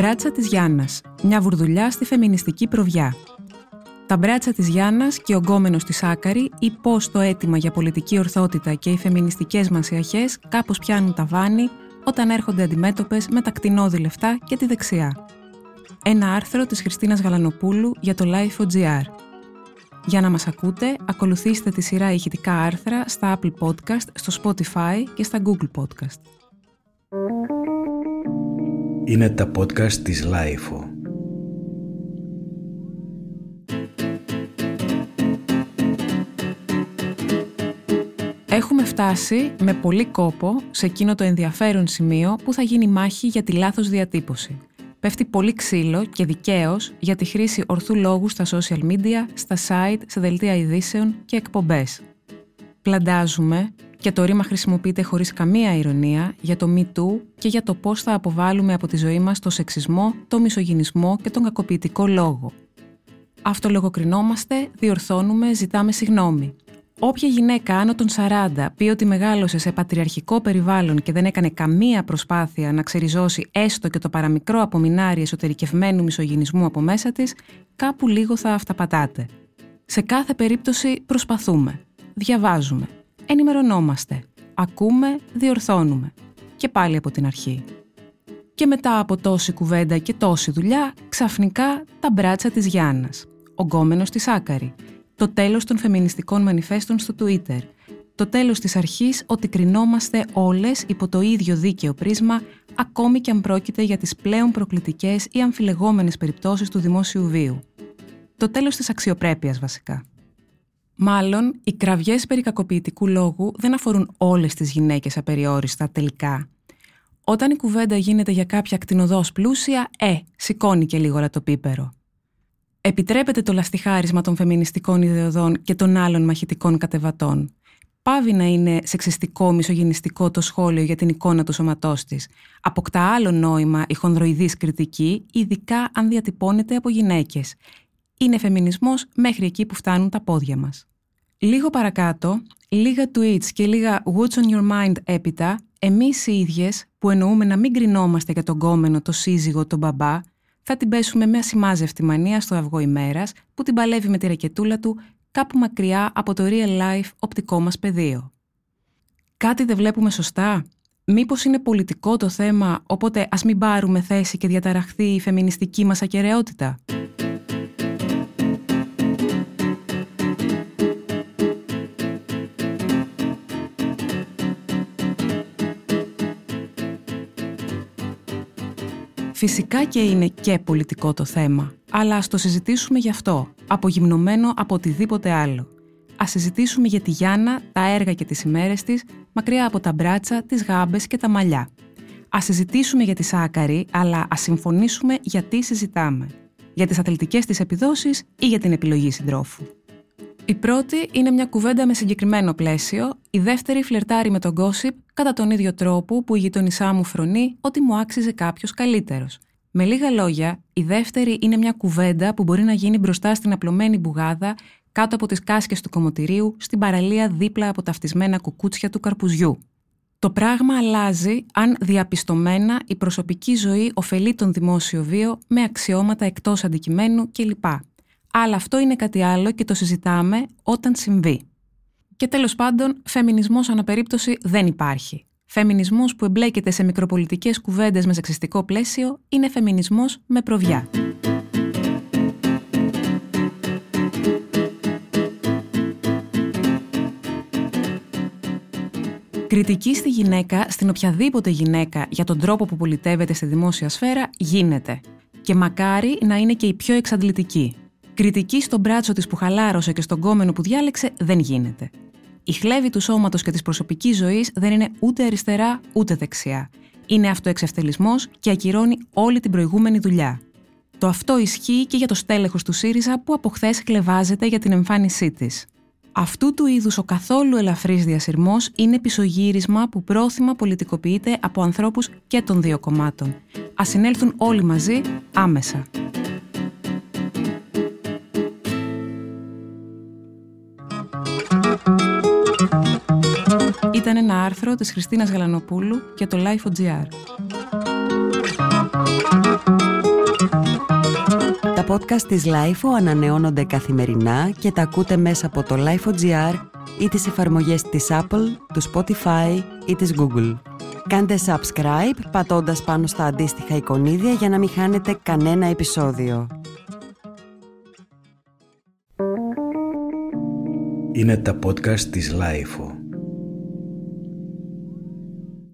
Μπράτσα της Γιάννας. Μια βουρδουλιά στη φεμινιστική προβιά. Τα μπράτσα της Γιάννας και ο γκόμενος της Άκαρη ή πώς το αίτημα για πολιτική ορθότητα και οι φεμινιστικές μας ιαχές κάπως πιάνουν τα βάνη όταν έρχονται αντιμέτωπες με τα κτηνόδη λεφτά και τη δεξιά. Ένα άρθρο της Χριστίνας Γαλανοπούλου για το Life.gr. Για να μας ακούτε, ακολουθήστε τη σειρά ηχητικά άρθρα στα Apple Podcast, στο Spotify και στα Google Podcast. Είναι τα podcast της Lifeo. Έχουμε φτάσει με πολύ κόπο σε εκείνο το ενδιαφέρον σημείο που θα γίνει μάχη για τη λάθος διατύπωση. Πέφτει πολύ ξύλο και δικαίως για τη χρήση ορθού λόγου στα social media, στα site, σε δελτία ειδήσεων και εκπομπές. Πλαντάζουμε, και το ρήμα χρησιμοποιείται χωρίς καμία ηρωνία, για το Me Too και για το πώς θα αποβάλουμε από τη ζωή μας το σεξισμό, το μισογυνισμό και τον κακοποιητικό λόγο. Αυτολογοκρινόμαστε, διορθώνουμε, ζητάμε συγνώμη. Όποια γυναίκα άνω των 40 πει ότι μεγάλωσε σε πατριαρχικό περιβάλλον και δεν έκανε καμία προσπάθεια να ξεριζώσει έστω και το παραμικρό απομεινάρι εσωτερικευμένου μισογυνισμού από μέσα της, κάπου λίγο θα αυταπατάτε. Σε κάθε περίπτωση προσπαθούμε. Διαβάζουμε. Ενημερωνόμαστε. Ακούμε, διορθώνουμε. Και πάλι από την αρχή. Και μετά από τόση κουβέντα και τόση δουλειά, ξαφνικά τα μπράτσα της Γιάννας. Ο γκόμενος της Άκαρη το τέλος των φεμινιστικών μανιφέστων στο Twitter, το τέλος της αρχής ότι κρινόμαστε όλες υπό το ίδιο δίκαιο πρίσμα, ακόμη και αν πρόκειται για τις πλέον προκλητικές ή αμφιλεγόμενες περιπτώσεις του δημόσιου βίου. Το τέλος της αξιοπρέπειας βασικά. Μάλλον, οι κραυγές περί κακοποιητικού λόγου δεν αφορούν όλες τις γυναίκες απεριόριστα τελικά. Όταν η κουβέντα γίνεται για κάποια κτηνοδός πλούσια, ε, σηκώνει και λίγο το πίπερο επιτρέπεται το λαστιχάρισμα των φεμινιστικών ιδεωδών και των άλλων μαχητικών κατεβατών. Πάβει να είναι σεξιστικό, μισογενιστικό το σχόλιο για την εικόνα του σώματός της. Αποκτά άλλο νόημα η χονδροειδής κριτική, ειδικά αν διατυπώνεται από γυναίκες. Είναι φεμινισμός μέχρι εκεί που φτάνουν τα πόδια μας. Λίγο παρακάτω, λίγα tweets και λίγα what's on your mind έπειτα, εμείς οι ίδιες που εννοούμε να μην κρινόμαστε για τον κόμενο, το σύζυγο, τον μπαμπά, θα την πέσουμε με ασημάζευτη μανία στο αυγό ημέρας που την παλεύει με τη ρακετούλα του κάπου μακριά από το real life οπτικό μας πεδίο. Κάτι δεν βλέπουμε σωστά; Μήπως είναι πολιτικό το θέμα, οπότε ας μην πάρουμε θέση και διαταραχθεί η φεμινιστική μας ακαιρεότητα; Φυσικά και είναι και πολιτικό το θέμα, αλλά ας το συζητήσουμε γι' αυτό, απογυμνωμένο από οτιδήποτε άλλο. Ας συζητήσουμε για τη Γιάννα, τα έργα και τις ημέρες της, μακριά από τα μπράτσα, τις γάμπες και τα μαλλιά. Ας συζητήσουμε για τη Σάκαρη, αλλά ας συμφωνήσουμε γιατί συζητάμε. Για τις αθλητικές της επιδόσεις ή για την επιλογή συντρόφου. Η πρώτη είναι μια κουβέντα με συγκεκριμένο πλαίσιο, η δεύτερη φλερτάρει με τον gossip κατά τον ίδιο τρόπο που η γειτονισά μου φρονεί ότι μου άξιζε κάποιος καλύτερος. Με λίγα λόγια, η δεύτερη είναι μια κουβέντα που μπορεί να γίνει μπροστά στην απλωμένη μπουγάδα, κάτω από τις κάσκες του κομμωτηρίου, στην παραλία δίπλα από τα φτισμένα κουκούτσια του καρπουζιού. Το πράγμα αλλάζει αν διαπιστωμένα η προσωπική ζωή ωφελεί τον δημόσιο βίο με αξιώματα εκτός αντικειμένου κλπ αλλά αυτό είναι κάτι άλλο και το συζητάμε όταν συμβεί. Και τέλος πάντων, φεμινισμός αναπερίπτωση δεν υπάρχει. Φεμινισμός που εμπλέκεται σε μικροπολιτικές κουβέντες με σεξιστικό πλαίσιο είναι φεμινισμός με προβιά. Κριτική στη γυναίκα, στην οποιαδήποτε γυναίκα, για τον τρόπο που πολιτεύεται στη δημόσια σφαίρα γίνεται. Και μακάρι να είναι και η πιο εξαντλητική. Κριτική στον μπράτσο της που χαλάρωσε και στον κόμενο που διάλεξε δεν γίνεται. Η χλέβη του σώματος και της προσωπικής ζωής δεν είναι ούτε αριστερά ούτε δεξιά. Είναι αυτοεξευτελισμός και ακυρώνει όλη την προηγούμενη δουλειά. Το αυτό ισχύει και για το στέλεχος του ΣΥΡΙΖΑ που από χθες χλεβάζεται για την εμφάνισή της. Αυτού του είδους ο καθόλου ελαφρύς διασυρμός είναι πισωγύρισμα που πρόθυμα πολιτικοποιείται από ανθρώπους και των δύο κομμάτων. Α συνέλθουν όλοι μαζί άμεσα. Ήταν ένα άρθρο της Χριστίνας Γαλανοπούλου για το Life.gr. Τα podcast της LIFO ανανεώνονται καθημερινά και τα ακούτε μέσα από το LIFO.gr ή τις εφαρμογές της Apple, του Spotify ή της Google. Κάντε subscribe πατώντας πάνω στα αντίστοιχα εικονίδια για να μην χάνετε κανένα επεισόδιο. Είναι τα podcast της LIFO.